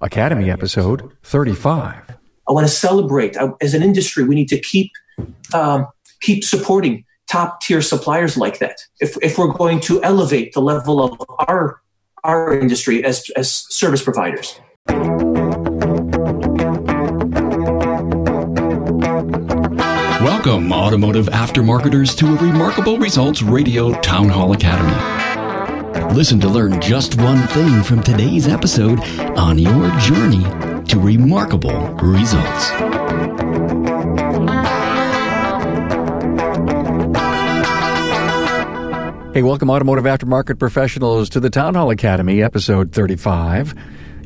Academy episode 35. I want to celebrate. I, as an industry, we need to keep um, keep supporting top tier suppliers like that. If, if we're going to elevate the level of our our industry as, as service providers. Welcome, automotive aftermarketers, to a Remarkable Results Radio Town Hall Academy. Listen to learn just one thing from today's episode on your journey to remarkable results. Hey, welcome, automotive aftermarket professionals, to the Town Hall Academy, episode 35.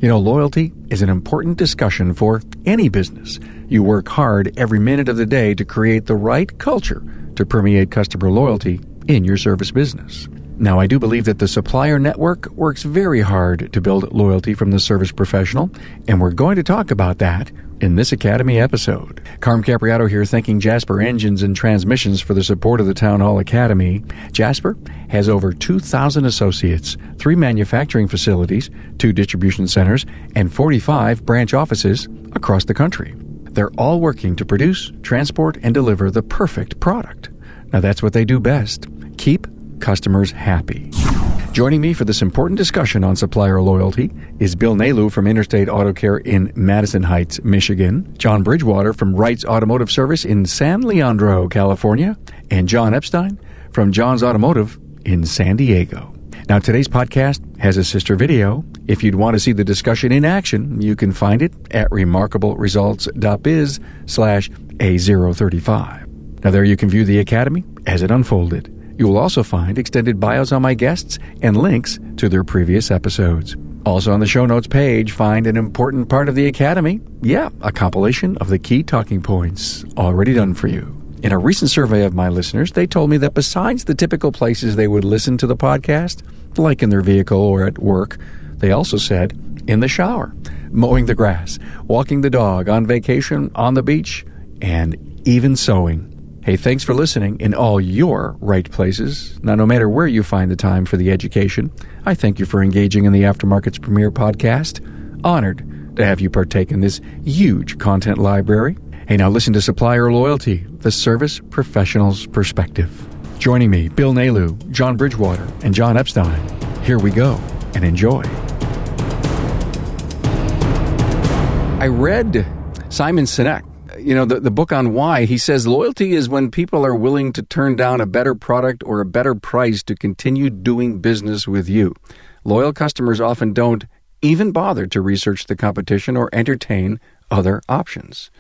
You know, loyalty is an important discussion for any business. You work hard every minute of the day to create the right culture to permeate customer loyalty in your service business. Now, I do believe that the supplier network works very hard to build loyalty from the service professional, and we're going to talk about that in this Academy episode. Carm Capriotti here thanking Jasper Engines and Transmissions for the support of the Town Hall Academy. Jasper has over 2,000 associates, three manufacturing facilities, two distribution centers, and 45 branch offices across the country. They're all working to produce, transport, and deliver the perfect product. Now that's what they do best. Keep customers happy. Joining me for this important discussion on supplier loyalty is Bill Nalu from Interstate Auto Care in Madison Heights, Michigan, John Bridgewater from Wright's Automotive Service in San Leandro, California, and John Epstein from John's Automotive in San Diego. Now, today's podcast has a sister video. If you'd want to see the discussion in action, you can find it at remarkableresults.biz slash A035. Now, there you can view the Academy as it unfolded. You will also find extended bios on my guests and links to their previous episodes. Also on the show notes page, find an important part of the Academy. Yeah, a compilation of the key talking points already done for you. In a recent survey of my listeners, they told me that besides the typical places they would listen to the podcast, like in their vehicle or at work, they also said in the shower, mowing the grass, walking the dog, on vacation, on the beach, and even sewing. Hey, thanks for listening in all your right places. Now, no matter where you find the time for the education, I thank you for engaging in the Aftermarket's premier podcast. Honored to have you partake in this huge content library. Hey, now listen to Supplier Loyalty, the service professional's perspective. Joining me, Bill Nalu, John Bridgewater, and John Epstein. Here we go and enjoy. I read Simon Sinek you know, the, the book on why, he says loyalty is when people are willing to turn down a better product or a better price to continue doing business with you. Loyal customers often don't even bother to research the competition or entertain other options.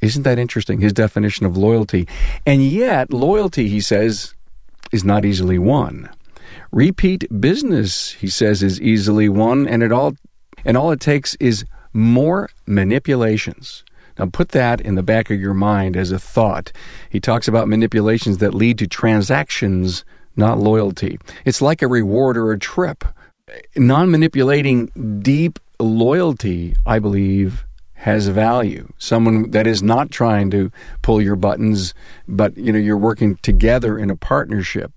Isn't that interesting? His definition of loyalty. And yet, loyalty, he says, is not easily won. Repeat business, he says, is easily won, and it all and all it takes is more manipulations. Now, put that in the back of your mind as a thought. He talks about manipulations that lead to transactions, not loyalty. It's like a reward or a trip. Non manipulating deep loyalty, I believe, has value. Someone that is not trying to pull your buttons, but you know you're working together in a partnership.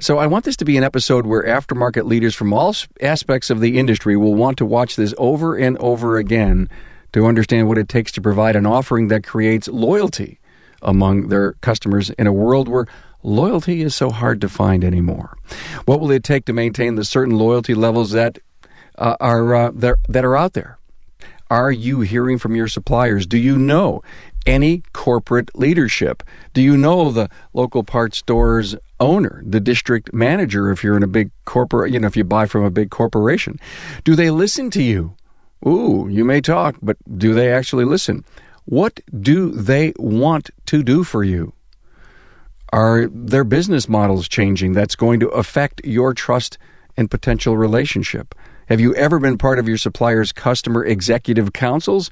So I want this to be an episode where aftermarket leaders from all aspects of the industry will want to watch this over and over again to understand what it takes to provide an offering that creates loyalty among their customers in a world where loyalty is so hard to find anymore. What will it take to maintain the certain loyalty levels that uh, are uh, that are out there? Are you hearing from your suppliers? Do you know any corporate leadership? Do you know the local parts store's owner, the district manager if you're in a big corporate, you know, if you buy from a big corporation? Do they listen to you? Ooh, you may talk, but do they actually listen? What do they want to do for you? Are their business models changing that's going to affect your trust and potential relationship? Have you ever been part of your supplier's customer executive councils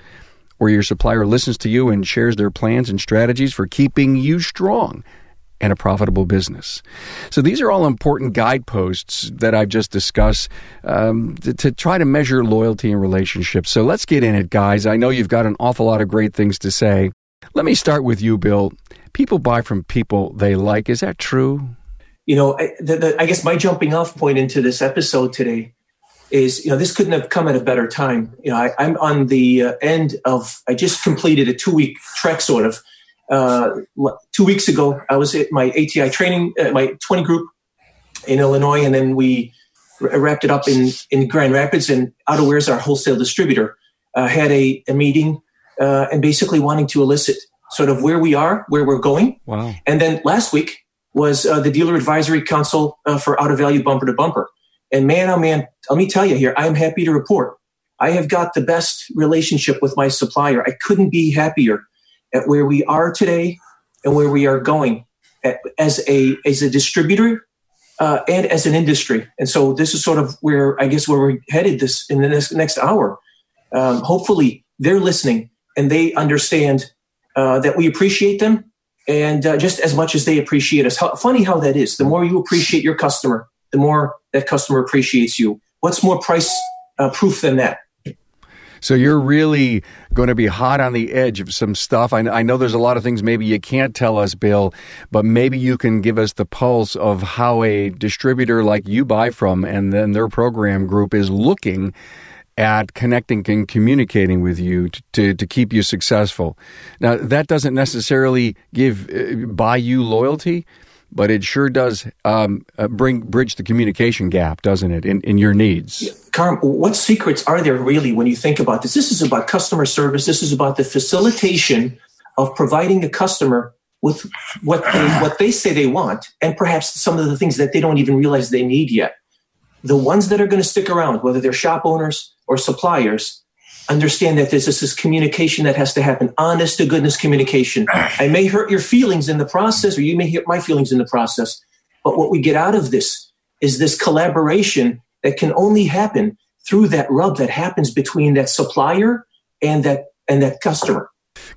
where your supplier listens to you and shares their plans and strategies for keeping you strong and a profitable business. So these are all important guideposts that I've just discussed um, to, to, try to measure loyalty and relationships. So let's get in it, guys. I know you've got an awful lot of great things to say. Let me start with you, Bill. People buy from people they like. Is that true? You know, I, the, the, I guess my jumping off point into this episode today is you know this couldn't have come at a better time. You know, I, am on the uh, end of I just completed a two week trek sort of. Uh, two weeks ago, I was at my ATI training, uh, my 20 group in Illinois, and then we wrapped it up in in Grand Rapids. And AutoWares our wholesale distributor uh, had a, a meeting uh, and basically wanting to elicit sort of where we are, where we're going. Wow. And then last week was uh, the Dealer Advisory Council for Auto Value Bumper to Bumper and man, oh man, let me tell you here, I'm happy to report I have got the best relationship with my supplier. I couldn't be happier at where we are today and where we are going as a as a distributor uh, and as an industry. And so this is sort of where I guess where we're headed this in the next next hour. Um, hopefully, they're listening and they understand uh, that we appreciate them and uh, just as much as they appreciate us. How, funny how that is. The more you appreciate your customer, the more that customer appreciates you. What's more price uh, proof than that? So you're really going to be hot on the edge of some stuff. I, I, know there's a lot of things maybe you can't tell us, Bill, but maybe you can give us the pulse of how a distributor like you buy from and then their program group is looking at connecting and communicating with you to, to, to keep you successful. Now, that doesn't necessarily give uh, buy you loyalty, but it sure does um, uh, bring bridge the communication gap, doesn't it, in, in your needs? Carm, what secrets are there really when you think about this? This is about customer service. This is about the facilitation of providing a customer with what they, what they say they want, and perhaps some of the things that they don't even realize they need yet. The ones that are going to stick around, whether they're shop owners or suppliers, understand that there's this, this communication that has to happen honest to goodness communication i may hurt your feelings in the process or you may hurt my feelings in the process but what we get out of this is this collaboration that can only happen through that rub that happens between that supplier and that and that customer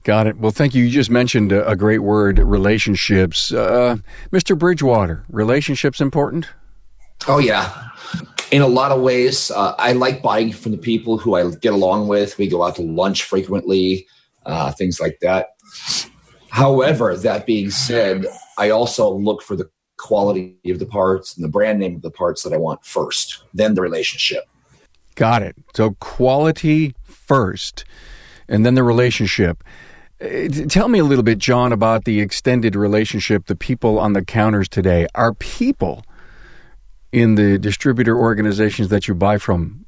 Got it. Well, thank you. You just mentioned a, great word, relationships. Uh, Mr. Bridgewater, relationships important? Oh, yeah in a lot of ways, uh, I like buying from the people who I get along with. We go out to lunch frequently, uh, things like that. However, that being said, I also look for the quality of the parts and the brand name of the parts that I want first, then the relationship. Got it. So quality first, and then the relationship. Uh, tell me a little bit, John, about the extended relationship, the people on the counters today. Are people in the distributor organizations that you buy from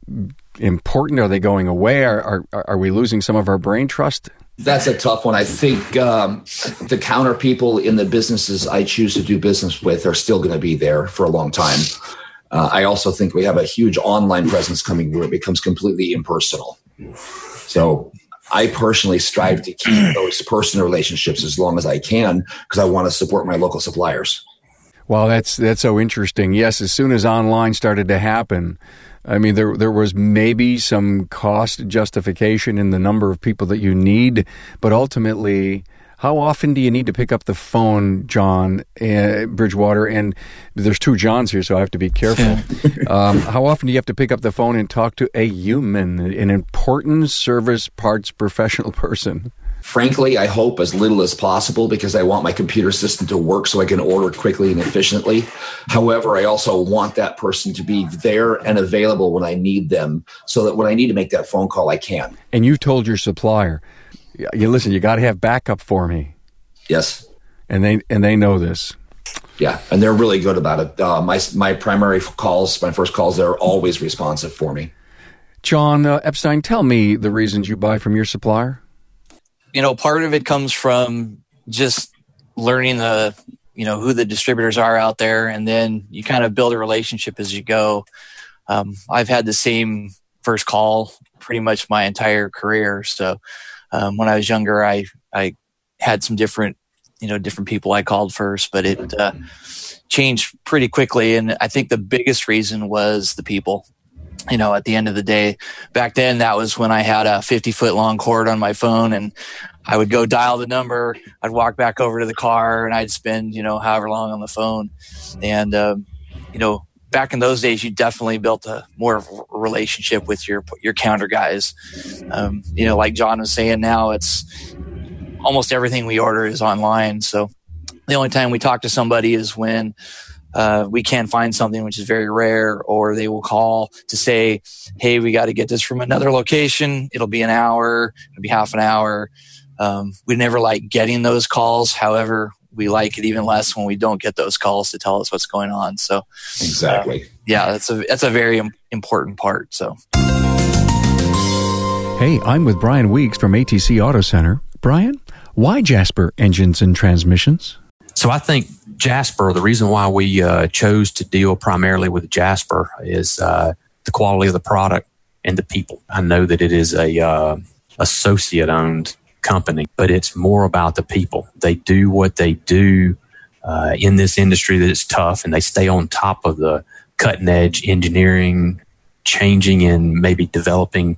important? Are they going away? Are, are, are we losing some of our brain trust? That's a tough one. I think um, the counter people in the businesses I choose to do business with are still going to be there for a long time. Uh, I also think we have a huge online presence coming where it becomes completely impersonal. So I personally strive to keep those personal relationships as long as I can because I want to support my local suppliers. Well, that's that's so interesting. Yes, as soon as online started to happen, I mean there there was maybe some cost justification in the number of people that you need, but ultimately how often do you need to pick up the phone, John uh, Bridgewater? And there's two Johns here, so I have to be careful. um, how often do you have to pick up the phone and talk to a human, an important service parts professional person? Frankly, I hope as little as possible because I want my computer system to work so I can order quickly and efficiently. However, I also want that person to be there and available when I need them so that when I need to make that phone call, I can. And you've told your supplier, you listen, you got to have backup for me. Yes. And they and they know this. Yeah, and they're really good about it. Uh, my my primary calls, my first calls, they're always responsive for me. John uh, Epstein, tell me the reasons you buy from your supplier you know, part of it comes from just learning the, you know, who the distributors are out there, and then you kind of build a relationship as you go. Um, I've had the same first call pretty much my entire career. So um, when I was younger, I I had some different, you know, different people I called first, but it uh, changed pretty quickly. And I think the biggest reason was the people you know, at the end of the day, back then that was when I had a 50 foot long cord on my phone and I would go dial the number. I'd walk back over to the car and I'd spend, you know, however long on the phone. And, um, you know, back in those days, you definitely built a more of a relationship with your, your counter guys. Um, you know, like John was saying now, it's almost everything we order is online. So the only time we talk to somebody is when, uh, we can't find something which is very rare, or they will call to say, "Hey, we got to get this from another location. It'll be an hour. It'll be half an hour." Um, we never like getting those calls. However, we like it even less when we don't get those calls to tell us what's going on. So, exactly, uh, yeah, that's a that's a very important part. So. Hey, I'm with Brian Weeks from ATC Auto Center. Brian, why Jasper Engines and Transmissions? So I think Jasper, the reason why we uh, chose to deal primarily with Jasper is uh, the quality of the product and the people. I know that it is a uh, associate owned company, but it's more about the people. They do what they do uh, in this industry that is tough, and they stay on top of the cutting edge engineering, changing and maybe developing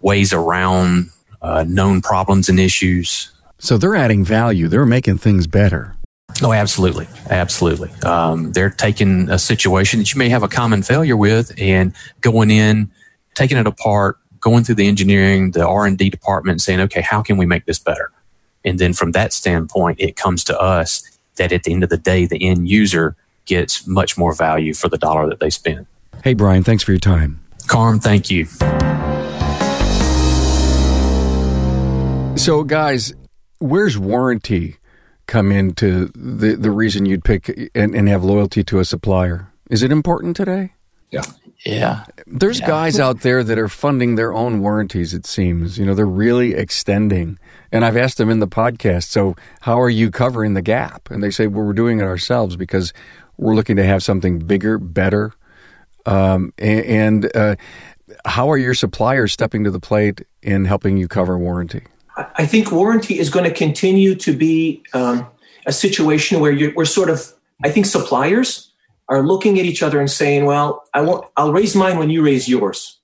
ways around uh, known problems and issues. So they're adding value. They're making things better. Oh, absolutely, absolutely. Um, they're taking a situation that you may have a common failure with and going in, taking it apart, going through the engineering, the R and D department, saying, okay, how can we make this better? And then from that standpoint, it comes to us that at the end of the day, the end user gets much more value for the dollar that they spend. Hey, Brian, thanks for your time. Carm, thank you. So, guys, where's warranty come into the, the reason you'd pick and, and have loyalty to a supplier? Is it important today? Yeah. Yeah. There's yeah. guys out there that are funding their own warranties, it seems. You know, they're really extending. And I've asked them in the podcast, so how are you covering the gap? And they say, well, we're doing it ourselves because we're looking to have something bigger, better. Um, and, and uh, how are your suppliers stepping to the plate in helping you cover warranty? I think warranty is going to continue to be um, a situation where we're sort of, I think suppliers are looking at each other and saying, well, I won't, I'll raise mine when you raise yours.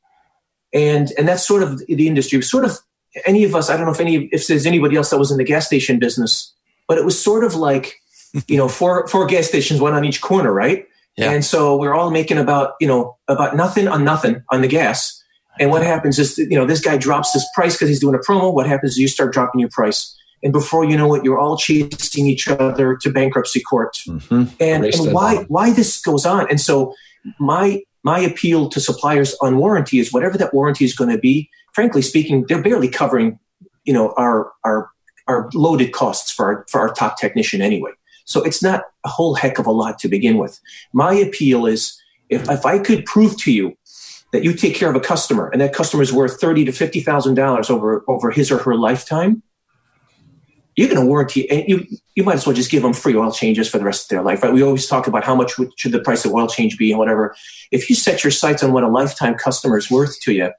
And, and that's sort of the industry. Sort of any of us, I don't know if any, if there's anybody else that was in the gas station business, but it was sort of like, you know, four, four gas stations, one on each corner, right? Yeah. And so we're all making about, you know, about nothing on nothing on the gas and what happens is, you know, this guy drops his price because he's doing a promo. What happens is you start dropping your price. And before you know it, you're all chasing each other to bankruptcy court. Mm-hmm. And, and why, why this goes on. And so my, my appeal to suppliers on warranty is whatever that warranty is going to be, frankly speaking, they're barely covering, you know, our, our, our loaded costs for our, for our top technician anyway. So it's not a whole heck of a lot to begin with. My appeal is if, if I could prove to you that you take care of a customer and that customer is worth thirty to fifty thousand dollars over over his or her lifetime, you're going to warranty and you you might as well just give them free oil changes for the rest of their life, right? We always talk about how much should the price of oil change be and whatever. If you set your sights on what a lifetime customer is worth to you,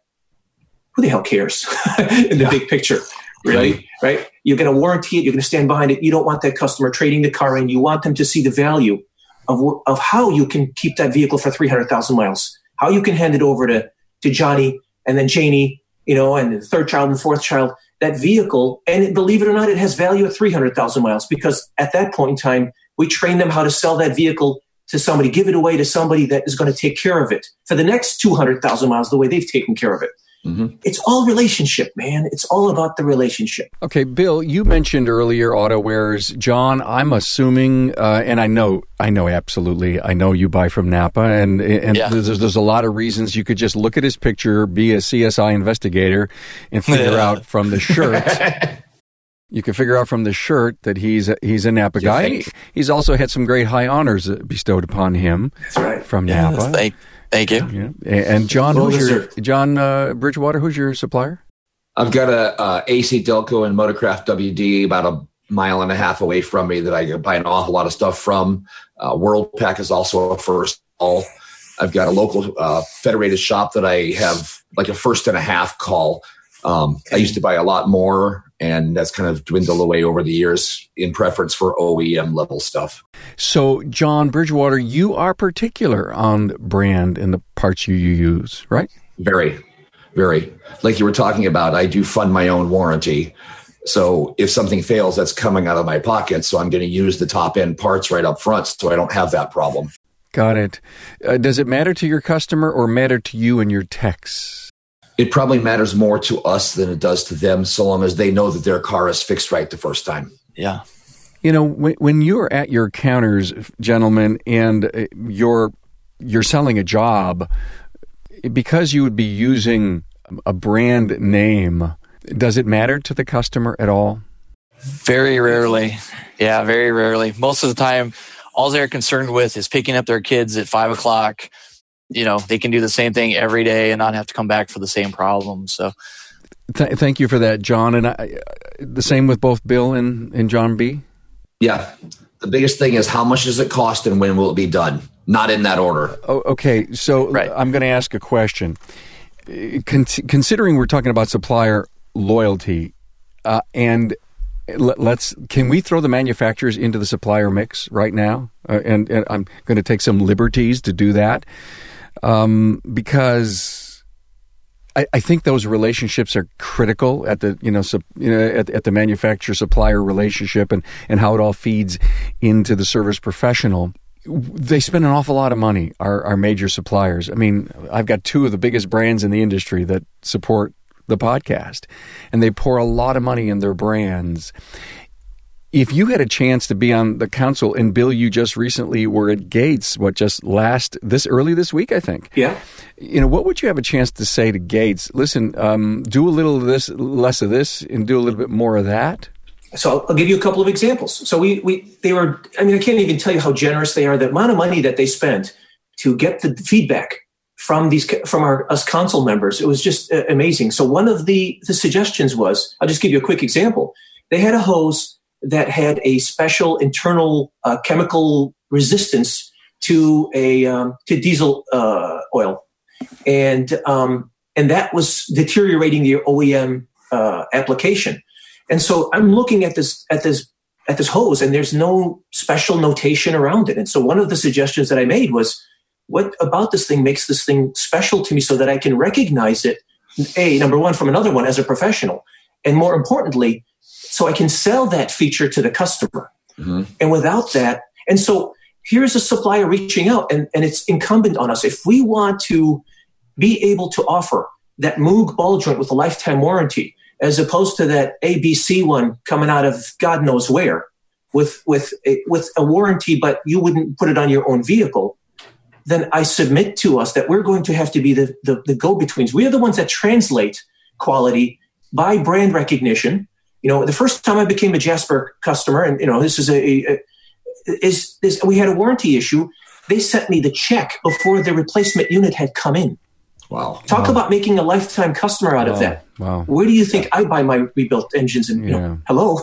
who the hell cares in the yeah. big picture? Really, right. right? You're going to warranty it. You're going to stand behind it. You don't want that customer trading the car in. You want them to see the value of, of how you can keep that vehicle for 300,000 miles how you can hand it over to, to Johnny and then Janie, you know, and the third child and fourth child, that vehicle, and believe it or not, it has value at 300,000 miles because at that point in time, we train them how to sell that vehicle to somebody, give it away to somebody that is going to take care of it for the next 200,000 miles the way they've taken care of it. Mm-hmm. It's all relationship, man. It's all about the relationship. Okay, Bill, you mentioned earlier AutoWares. John, I'm assuming, uh, and I know, I know absolutely, I know you buy from Napa, and and yeah. there's, there's a lot of reasons you could just look at his picture, be a CSI investigator, and figure out from the shirt. you can figure out from the shirt that he's a, he's a Napa you guy. He's also had some great high honors bestowed upon him. That's right. From yeah, Napa. Thank, Thank you. Yeah. And John, well, who's your, John uh, Bridgewater, who's your supplier? I've got a uh, AC Delco and Motorcraft WD about a mile and a half away from me that I buy an awful lot of stuff from. Uh, Worldpac is also a first call. I've got a local uh, federated shop that I have like a first and a half call. Um, I used to buy a lot more, and that's kind of dwindled away over the years in preference for OEM level stuff. So, John Bridgewater, you are particular on brand and the parts you use, right? Very, very. Like you were talking about, I do fund my own warranty. So if something fails, that's coming out of my pocket. So I'm going to use the top end parts right up front so I don't have that problem. Got it. Uh, does it matter to your customer or matter to you and your techs? It probably matters more to us than it does to them, so long as they know that their car is fixed right the first time. Yeah. You know, when, when you're at your counters, gentlemen, and uh, you're you're selling a job, because you would be using a brand name, does it matter to the customer at all? Very rarely. Yeah, very rarely. Most of the time, all they're concerned with is picking up their kids at five o'clock. You know, they can do the same thing every day and not have to come back for the same problem. So, Th- thank you for that, John. And I, the same with both Bill and, and John B. Yeah. The biggest thing is how much does it cost and when will it be done? Not in that order. Oh, okay, so Right. I'm going to ask a question. Uh, Con- considering we're talking about supplier loyalty, uh, and let, let's can we throw the manufacturers into the supplier mix right now? Uh, and, and I'm going to take some liberties to do that um, because I, I think those relationships are critical at the you know sup, you know at, at the manufacturer supplier relationship and and how it all feeds into the service professional. They spend an awful lot of money our, our major suppliers. I mean i've got two of the biggest brands in the industry that support the podcast and they pour a lot of money in their brands if you had a chance to be on the council and bill you just recently were at gates what just last this early this week i think Yeah. you know what would you have a chance to say to gates listen um, do a little of this less of this and do a little bit more of that So I'll, I'll give you a couple of examples. So we, we, they were, I mean, I can't even tell you how generous they are. The amount of money that they spent to get the feedback from these, from our, us council members, it was just uh, amazing. So one of the, the suggestions was, I'll just give you a quick example. They had a hose that had a special internal uh, chemical resistance to a, um, to diesel uh, oil. And, um, and that was deteriorating the OEM uh, application. And so I'm looking at this at this at this hose, and there's no special notation around it. And so one of the suggestions that I made was, what about this thing makes this thing special to me so that I can recognize it, a number one from another one as a professional, and more importantly, so I can sell that feature to the customer. Mm-hmm. And without that, and so here's a supplier reaching out, and, and it's incumbent on us if we want to be able to offer that Moog ball joint with a lifetime warranty, as opposed to that ABC one coming out of God knows where, with with a, with a warranty, but you wouldn't put it on your own vehicle. Then I submit to us that we're going to have to be the, the, the go betweens. We are the ones that translate quality by brand recognition. You know, the first time I became a Jasper customer, and you know, this is a, a is, is we had a warranty issue. They sent me the check before the replacement unit had come in. Wow. Talk about making a lifetime customer out of that. wow Where do you think I buy my rebuilt engines? And you Yeah. know, hello,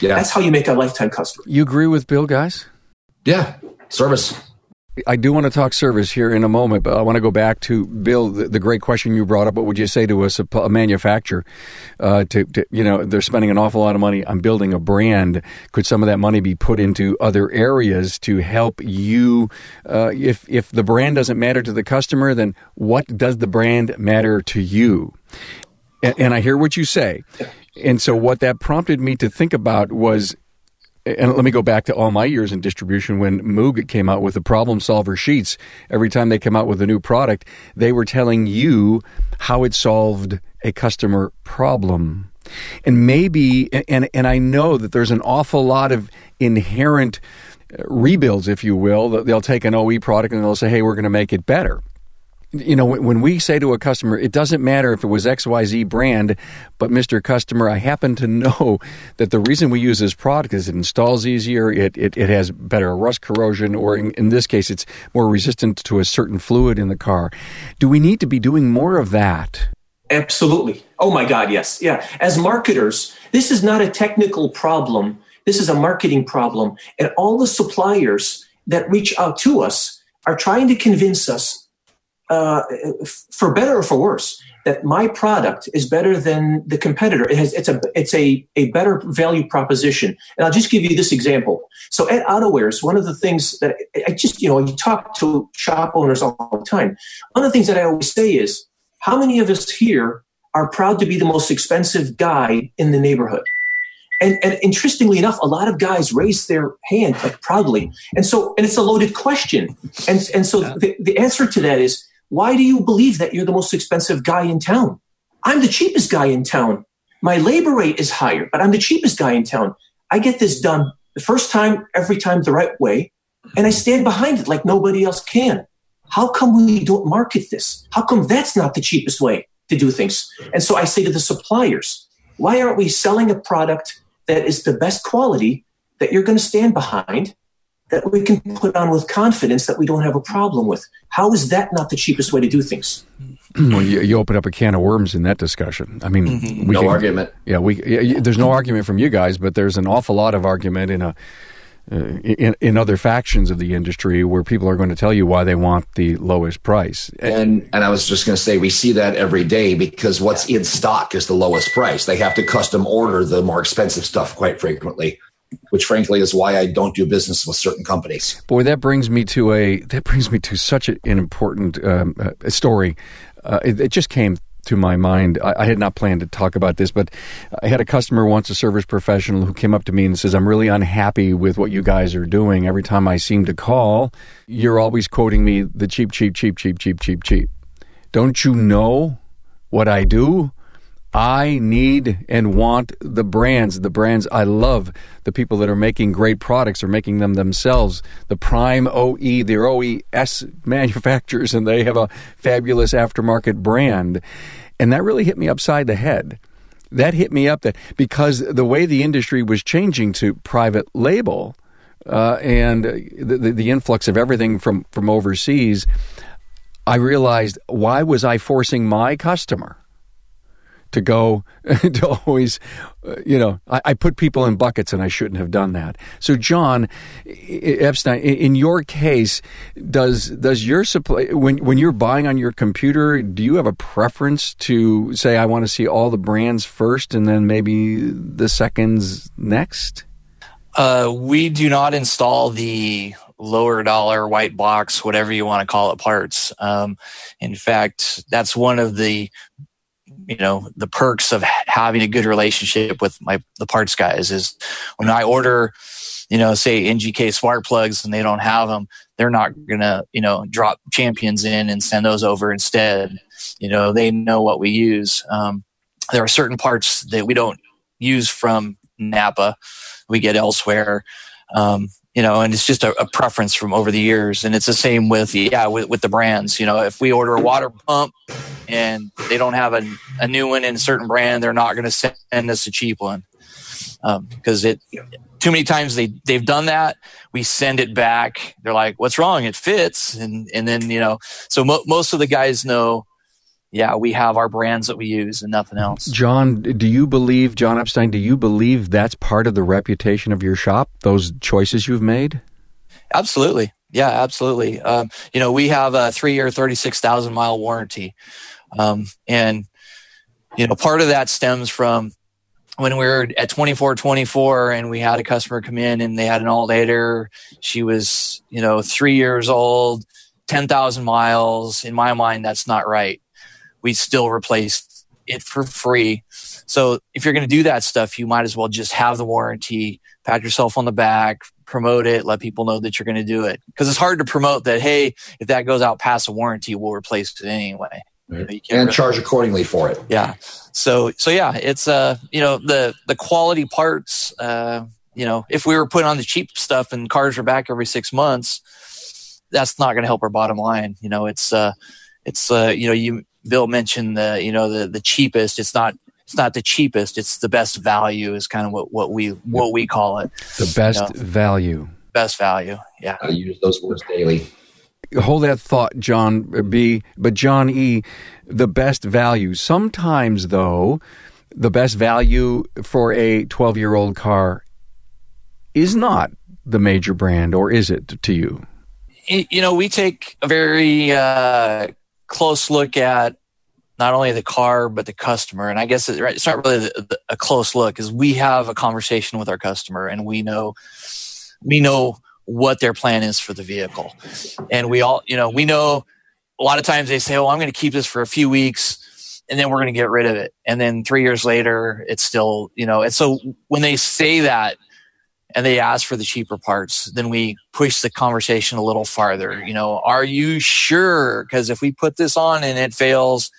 Yeah. that's how you make a lifetime customer. you agree with bill guys yeah. Service. I do want to talk service here in a moment, but I want to go back to Bill. The, the great question you brought up. What would you say to a, a manufacturer? Uh, to, to you know, they're spending an awful lot of money on building a brand. Could some of that money be put into other areas to help you? Uh, if if the brand doesn't matter to the customer, then what does the brand matter to you? And, and I hear what you say, and so what that prompted me to think about was and let me go back to all my years in distribution when Moog came out with the problem solver sheets. Every time they come out with a new product, they were telling you how it solved a customer problem. And maybe, and, and I know that there's an awful lot of inherent uh, rebuilds, if you will. that They'll take an OE product and they'll say, hey, we're going to make it better you know, when we say to a customer, it doesn't matter if it was XYZ brand, but Mr. Customer, I happen to know that the reason we use this product is it installs easier, it, it, it has better rust corrosion, or in, in this case, it's more resistant to a certain fluid in the car. Do we need to be doing more of that? Absolutely. Oh my God, yes. Yeah. As marketers, this is not a technical problem. This is a marketing problem. And all the suppliers that reach out to us are trying to convince us, uh, for better or for worse, that my product is better than the competitor. It has, it's a, it's a, a better value proposition. And I'll just give you this example. So at AutoWares, one of the things that I- just, you know, you talk to shop owners all the time. One of the things that I always say is, how many of us here are proud to be the most expensive guy in the neighborhood? And, and interestingly enough, a lot of guys raise their hand like proudly. And so, and it's a loaded question. And, and so the, the answer to that is, why do you believe that you're the most expensive guy in town? I'm the cheapest guy in town. My labor rate is higher, but I'm the cheapest guy in town. I get this done the first time, every time the right way, and I stand behind it like nobody else can. How come we don't market this? How come that's not the cheapest way to do things? And so I say to the suppliers, why aren't we selling a product that is the best quality that you're going to stand behind that we can put on with confidence that we don't have a problem with. How is that not the cheapest way to do things? well, you, you, open up a can of worms in that discussion. I mean, mm-hmm. no can, argument. Yeah, we. Yeah, there's no argument from you guys, but there's an awful lot of argument in a. Uh, in, in other factions of the industry where people are going to tell you why they want the lowest price. And and I was just going to say we see that every day because what's in stock is the lowest price. They have to custom order the more expensive stuff quite frequently which frankly is why I don't do business with certain companies. Boy, that brings me to a that brings me to such an important um, uh, story. Uh, it, it, just came to my mind. I, I, had not planned to talk about this, but I had a customer once, a service professional, who came up to me and says, "I'm really unhappy with what you guys are doing. Every time I seem to call, you're always quoting me the cheap, cheap, cheap, cheap, cheap, cheap, cheap. Don't you know what I do?" I need and want the brands, the brands I love, the people that are making great products are making them themselves. The Prime OE, they're OES manufacturers, and they have a fabulous aftermarket brand. And that really hit me upside the head. That hit me up that because the way the industry was changing to private label uh, and the, the, the influx of everything from, from overseas, I realized why was I forcing my customer? To go to always, uh, you know, I, I, put people in buckets and I shouldn't have done that. So, John Epstein, in your case, does does your supply when when you're buying on your computer, do you have a preference to say I want to see all the brands first and then maybe the seconds next? Uh, we do not install the lower dollar white box, whatever you want to call it, parts. Um, in fact, that's one of the you know the perks of having a good relationship with my the parts guys is when I order you know say NGK spark plugs and they don't have them they're not gonna you know drop champions in and send those over instead. You know they know what we use. Um, there are certain parts that we don't use from Napa. We get elsewhere. Um, you know, and it's just a, a, preference from over the years. And it's the same with, yeah, with, with, the brands. You know, if we order a water pump and they don't have a, a new one in a certain brand, they're not going to send us a cheap one because um, it too many times they they've done that. We send it back. They're like, "What's wrong? It fits," and and then you know, so mo- most of the guys know yeah, we have our brands that we use and nothing else. John, do you believe, John Epstein, do you believe that's part of the reputation of your shop, those choices you've made? Absolutely. Yeah, absolutely. Um, you know, we have a three year, 36,000 mile warranty. Um, and, you know, part of that stems from when we were at 2424 and we had a customer come in and they had an alternator. She was, you know, three years old, 10,000 miles. In my mind, that's not right we still replaced it for free. So if you're going to do that stuff, you might as well just have the warranty, pat yourself on the back, promote it, let people know that you're going to do it. Because it's hard to promote that, hey, if that goes out past the warranty, we'll replace it anyway. Right. You and charge accordingly for it. Yeah. So so yeah, it's uh you know the the quality parts. Uh, you know, if we were putting on the cheap stuff and cars are back every six months, that's not going to help our bottom line. You know, it's uh it's uh you know you Bill mentioned the you know the the cheapest. It's not it's not the cheapest. It's the best value is kind of what what we what we call it. The best you know? value. Best value. Yeah. I use those words daily. Hold that thought, John B. But John E. The best value. Sometimes though, the best value for a twelve year old car is not the major brand, or is it to you? You know, we take a very uh, close look at not only the car but the customer. And i guess it's not really the, the, a close look because we have a conversation with our customer and we know we know what their plan is for the vehicle. And we all you know we know a lot of times they say oh i'm going to keep this for a few weeks and then we're going to get rid of it. And then three years later it's still you know and so when they say that and they ask for the cheaper parts, then we push the conversation a little farther. You know, are you sure? Because if we put this on and it fails,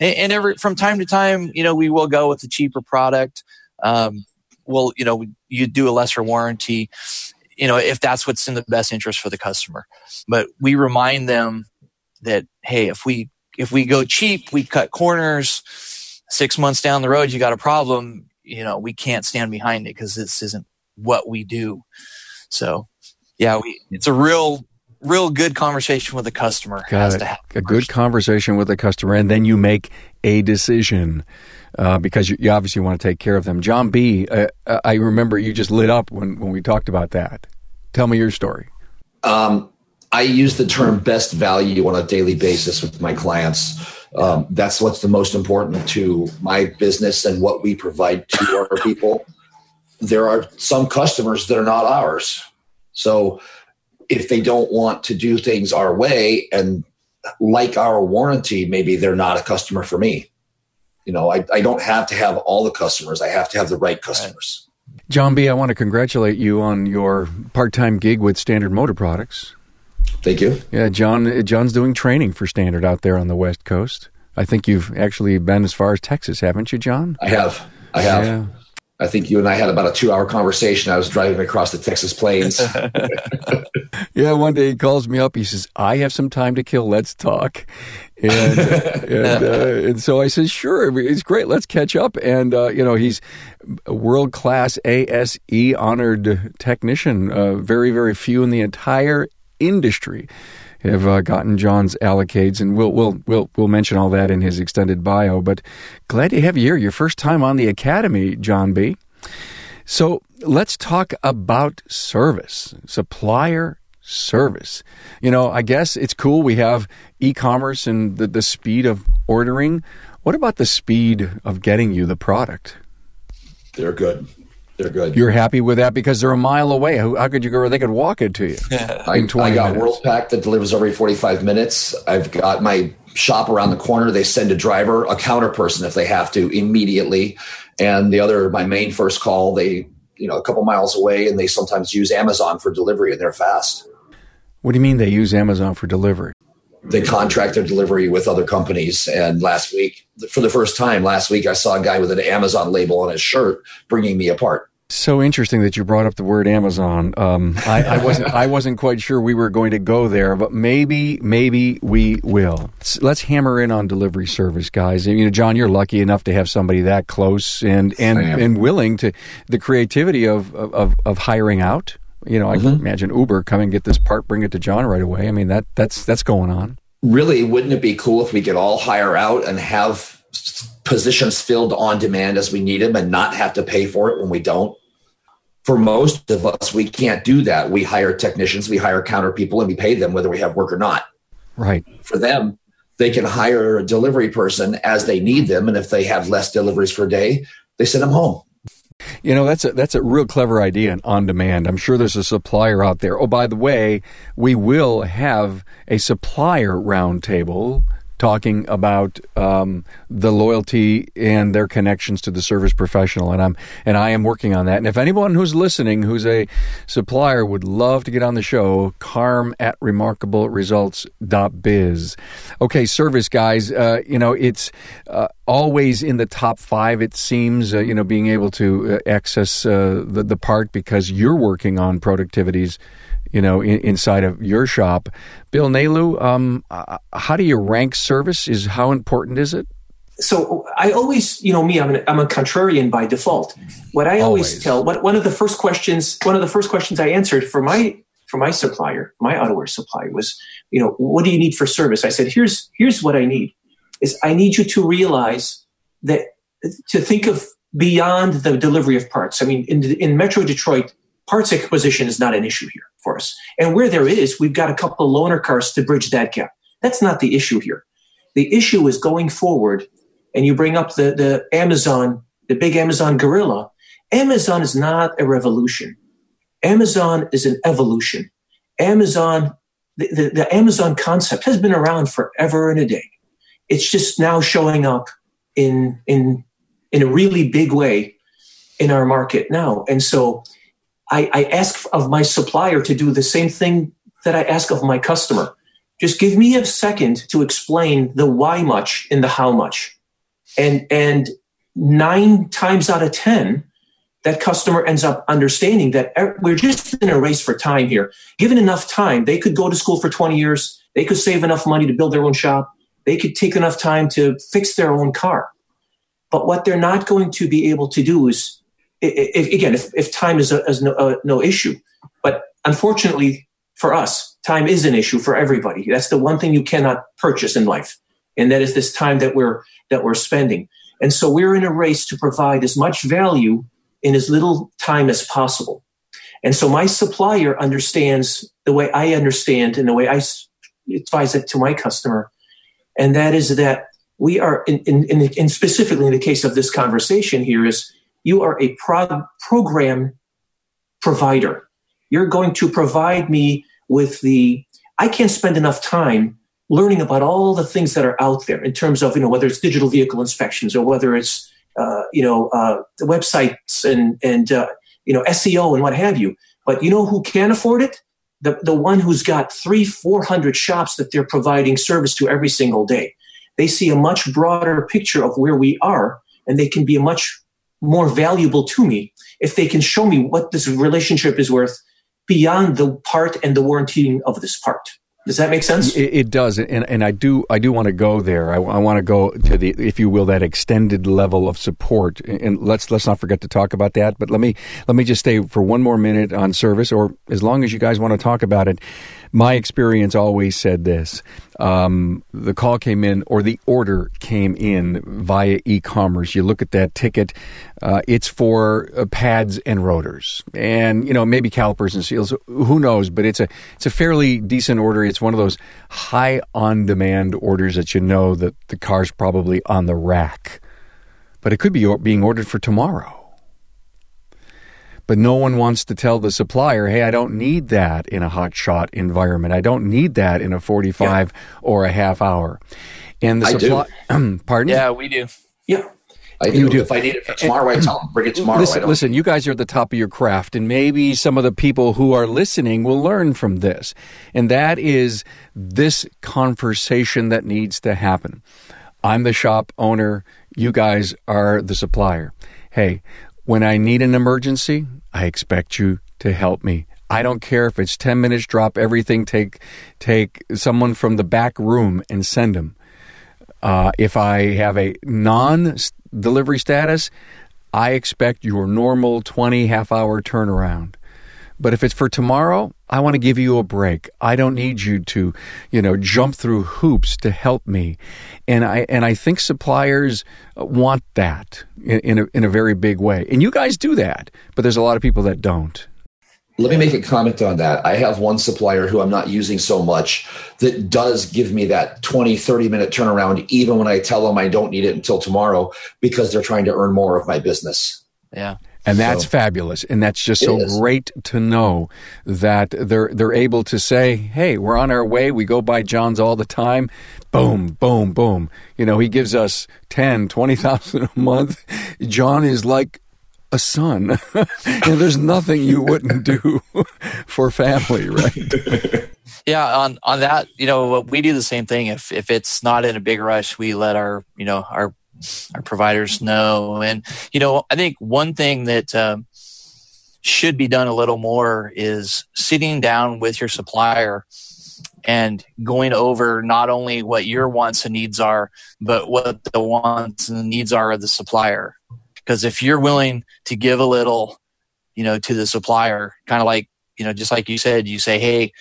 and, and, every from time to time, you know, we will go with the cheaper product. Um, well, you know, you do a lesser warranty, you know, if that's what's in the best interest for the customer. But we remind them that, hey, if we, if we go cheap, we cut corners, six months down the road, you got a problem, you know, we can't stand behind it because this isn't what we do. So yeah, we, it's a real, real good conversation with the customer. Got it. a good conversation with the customer, and then you make a decision uh, because you, you, obviously want to take care of them. John B, uh, uh, I remember you just lit up when, when we talked about that. Tell me your story. Um, I use the term best value on a daily basis with my clients. Um, that's what's the most important to my business and what we provide to our people. There are some customers that are not ours. So if they don't want to do things our way and like our warranty, maybe they're not a customer for me. You know, I, I don't have to have all the customers. I have to have the right customers. John B., I want to congratulate you on your part-time gig with Standard Motor Products. Thank you. Yeah, John. John's doing training for Standard out there on the West Coast. I think you've actually been as far as Texas, haven't you, John? I have. I have. Yeah. I think you and I had about a two hour conversation. I was driving across the Texas plains. yeah, one day he calls me up. He says, I have some time to kill. Let's talk. And, and, uh, and, so I said, sure, it's great. Let's catch up. And, uh, you know, he's a world class ASE honored technician, uh, very, very few in the entire industry have uh, gotten John's allocates, and we'll we'll we'll we'll mention all that in his extended bio. But glad to have you here. Your first time on the academy, John B. So let's talk about service, supplier service. You know, I guess it's cool we have e-commerce and the, the speed of ordering. What about the speed of getting you the product? They're good. They're good. You're happy with that because they're a mile away. How, how could you go? They could walk it to you. I, I, got Worldpac that delivers every 45 minutes. I've got my shop around the corner. They send a driver, a counter person if they have to immediately. And the other, my main first call, they, you know, a couple miles away and they sometimes use Amazon for delivery and they're fast. What do you mean they use Amazon for delivery? They contract their delivery with other companies. And last week, for the first time last week, I saw a guy with an Amazon label on his shirt bringing me a part. So interesting that you brought up the word Amazon. Um, I, I, wasn't I wasn't quite sure we were going to go there, but maybe maybe we will. Let's hammer in on delivery service, guys. You know, John, you're lucky enough to have somebody that close and and and willing to the creativity of of, of hiring out. You know, I mm-hmm. can imagine Uber come and get this part, bring it to John right away. I mean that that's that's going on really, wouldn't it be cool if we could all hire out and have positions filled on demand as we need them and not have to pay for it when we don't? For most of us, we can't do that. We hire technicians, we hire counter people, and we pay them whether we have work or not. Right. For them, they can hire a delivery person as they need them. And if they have less deliveries per day, they send them home. You know, that's a that's a real clever idea on demand. I'm sure there's a supplier out there. Oh, by the way, we will have a supplier roundtable talking about um, the loyalty and their connections to the service professional, and I'm and I am working on that. And if anyone who's listening, who's a supplier, would love to get on the show, Carm at remarkableresults.biz. Okay, service guys, uh, you know it's uh, always in the top five. It seems, uh, you know, being able to uh, access uh, the the part because you're working on productivities you know, in, inside of your shop. Bill Nalu, um, uh, how do you rank service? Is how important is it? So I always, you know, me, I'm, an, I'm a contrarian by default. What I always, always tell, what, one of the first questions, one of the first questions I answered for my for my supplier, my auto supplier was, you know, what do you need for service? I said, here's here's what I need. Is I need you to realize that to think of beyond the delivery of parts. I mean, in in Metro Detroit, parts acquisition is not an issue here for us. And where there is, we've got a couple of loaner cars to bridge that gap. That's not the issue here. The issue is going forward, and you bring up the, the Amazon, the big Amazon gorilla. Amazon is not a revolution. Amazon is an evolution. Amazon, the, the, the Amazon concept has been around forever and a day. It's just now showing up in, in, in a really big way in our market now. And so I, I ask of my supplier to do the same thing that I ask of my customer. Just give me a second to explain the why much and the how much. And, and nine times out of 10, that customer ends up understanding that er, we're just in a race for time here. Given enough time, they could go to school for 20 years. They could save enough money to build their own shop. They could take enough time to fix their own car. But what they're not going to be able to do is, if, again, if, if time is, a, is no, uh, no issue, but unfortunately for us, time is an issue for everybody. That's the one thing you cannot purchase in life, and that is this time that we're that we're spending. And so we're in a race to provide as much value in as little time as possible. And so my supplier understands the way I understand and the way I advise it to my customer. And that is that we are, in, in, in, in specifically in the case of this conversation here, is you are a pro- program provider. You're going to provide me with the, I can't spend enough time learning about all the things that are out there in terms of, you know, whether it's digital vehicle inspections or whether it's uh, you know, uh, websites and and uh, you know SEO and what have you. But you know who can afford it? The the one who's got three, four hundred shops that they're providing service to every single day. They see a much broader picture of where we are, and they can be a much more valuable to me if they can show me what this relationship is worth beyond the part and the warranty of this part. Does that make sense? It, it does, and and I do I do want to go there. I, I, want to go to the, if you will, that extended level of support. And let's let's not forget to talk about that. But let me let me just stay for one more minute on service, or as long as you guys want to talk about it my experience always said this. Um, the call came in or the order came in via e-commerce. You look at that ticket uh, it's for uh, pads and rotors. And you know maybe calipers and seals who knows? But it's a it's a fairly decent order. It's one of those high on demand orders that you know that the car's probably on the rack. But it could be being ordered for tomorrow but no one wants to tell the supplier, hey, I don't need that in a hot shot environment. I don't need that in a 45 yeah. or a half hour. And the supply, pardon? Yeah, we do. Yeah. I do. You do. If I need it for tomorrow, I tell them, bring it tomorrow. Listen, listen, you guys are at the top of your craft, and maybe some of the people who are listening will learn from this. And that is this conversation that needs to happen. I'm the shop owner. You guys are the supplier. Hey, when I need an emergency, I expect you to help me. I don't care if it's 10 minutes, drop everything, take, take someone from the back room and send them. Uh, if I have a non delivery status, I expect your normal 20 half hour turnaround. But if it's for tomorrow, I want to give you a break. I don't need you to, you know, jump through hoops to help me. And I and I think suppliers want that in, in a, in a very big way. And you guys do that, but there's a lot of people that don't. Let me make a comment on that. I have one supplier who I'm not using so much that does give me that 20, 30 minute turnaround, even when I tell them I don't need it until tomorrow because they're trying to earn more of my business. Yeah. And that's so, fabulous. And that's just so is. great to know that they're they're able to say, "Hey, we're on our way. We go by John's all the time. Boom, boom, boom. You know, he gives us 10, 20,000 a month. John is like a son. and there's nothing you wouldn't do for family, right? Yeah, on on that, you know, we do the same thing. If if it's not in a big rush, we let our you know our our providers know. And, you know, I think one thing that um, should be done a little more is sitting down with your supplier and going over not only what your wants and needs are, but what the wants and needs are of the supplier. Because if you're willing to give a little, you know, to the supplier, kind of like, you know, just like you said, you say, hey,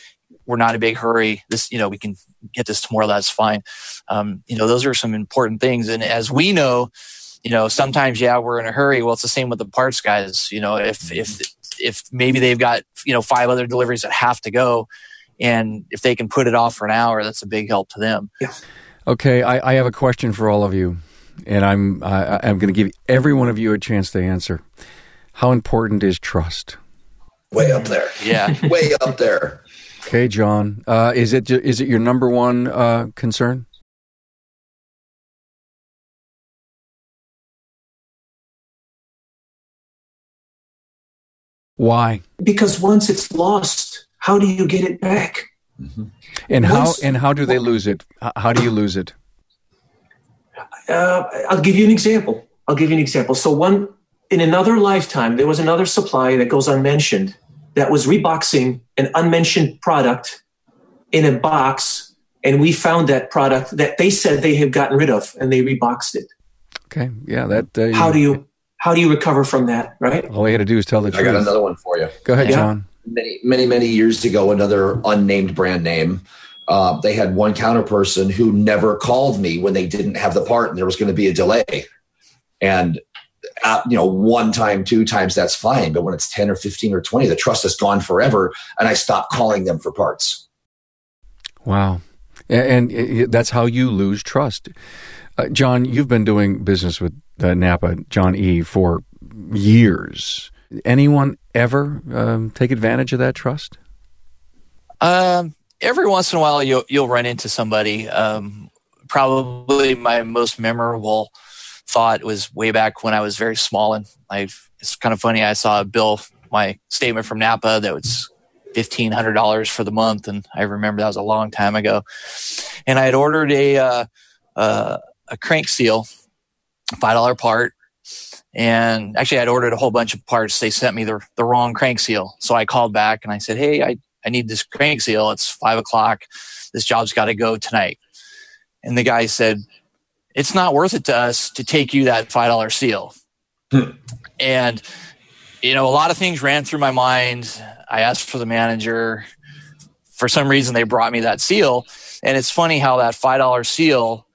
we're not in a big hurry. This, you know, we can get this tomorrow. That's fine. Um, you know, those are some important things. And as we know, you know, sometimes, yeah, we're in a hurry. Well, it's the same with the parts guys. You know, if, if, if maybe they've got, you know, five other deliveries that have to go and if they can put it off for an hour, that's a big help to them. Yeah. Okay. I, I have a question for all of you and I'm, I, I'm going to give every one of you a chance to answer. How important is trust? Way up there. Yeah. Way up there. Okay, John. Uh, is it is it your number one uh, concern? Why? Because once it's lost, how do you get it back? Mm-hmm. And once, how and how do they lose it? How do you lose it? Uh, I'll give you an example. I'll give you an example. So one in another lifetime, there was another supply that goes unmentioned that was reboxing an unmentioned product in a box, and we found that product that they said they had gotten rid of, and they reboxed it. Okay, yeah, that. Uh, how do you how do you recover from that? Right. All you got to do is tell the I truth. I got another one for you. Go ahead, Yeah. John. many many many years ago another unnamed brand name uh, they had one counter person who never called me when they didn't have the part and there was going to be a delay and uh, you know one time two times that's fine but when it's 10 or 15 or 20 the trust is gone forever and i stopped calling them for parts Wow. A- And, uh, that's how you lose trust. Uh, John, you've been doing business with uh, Napa, John E., for years. Anyone ever um, take advantage of that trust? Um, every once in a while, you'll you'll run into somebody. Um, probably my most memorable thought was way back when I was very small, and I. It's kind of funny. I saw a bill, my statement from Napa that was fifteen hundred dollars for the month, and I remember that was a long time ago. And I had ordered a uh, uh, a crank seal, five dollar part. And actually, I'd ordered a whole bunch of parts. They sent me the, the wrong crank seal. So I called back and I said, Hey, I, I need this crank seal. It's five o'clock. This job's got to go tonight. And the guy said, It's not worth it to us to take you that $5 seal. Hmm. and, you know, a lot of things ran through my mind. I asked for the manager. For some reason, they brought me that seal. And it's funny how that $5 seal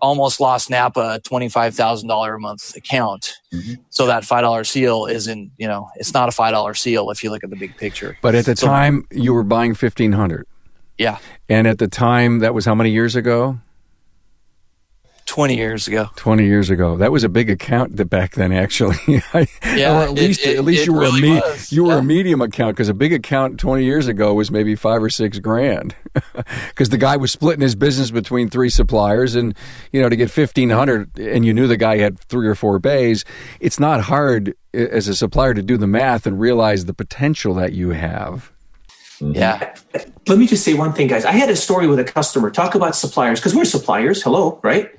almost lost Napa a $25,000 a month account. Mm-hmm. So that $5 seal isn't, you know, it's not a $5 seal if you look at the big picture. But at the So- time, you were buying 1500 Yeah. And at the time, that was how many years ago? 20 years ago. 20 years ago. That was a big account back then, actually. Yeah, or at least, it- at least it you were really a me- was. you were Yeah. a medium account because a big account 20 years ago was maybe five or six grand because the guy was splitting his business between three suppliers and, you know, to get 1500 and you knew the guy had three or four bays. It's not hard eh, as a supplier to do the math and realize the potential that you have. Yeah. Let me just say one thing, guys. I had a story with a customer. Talk about suppliers because we're suppliers. Hello, right?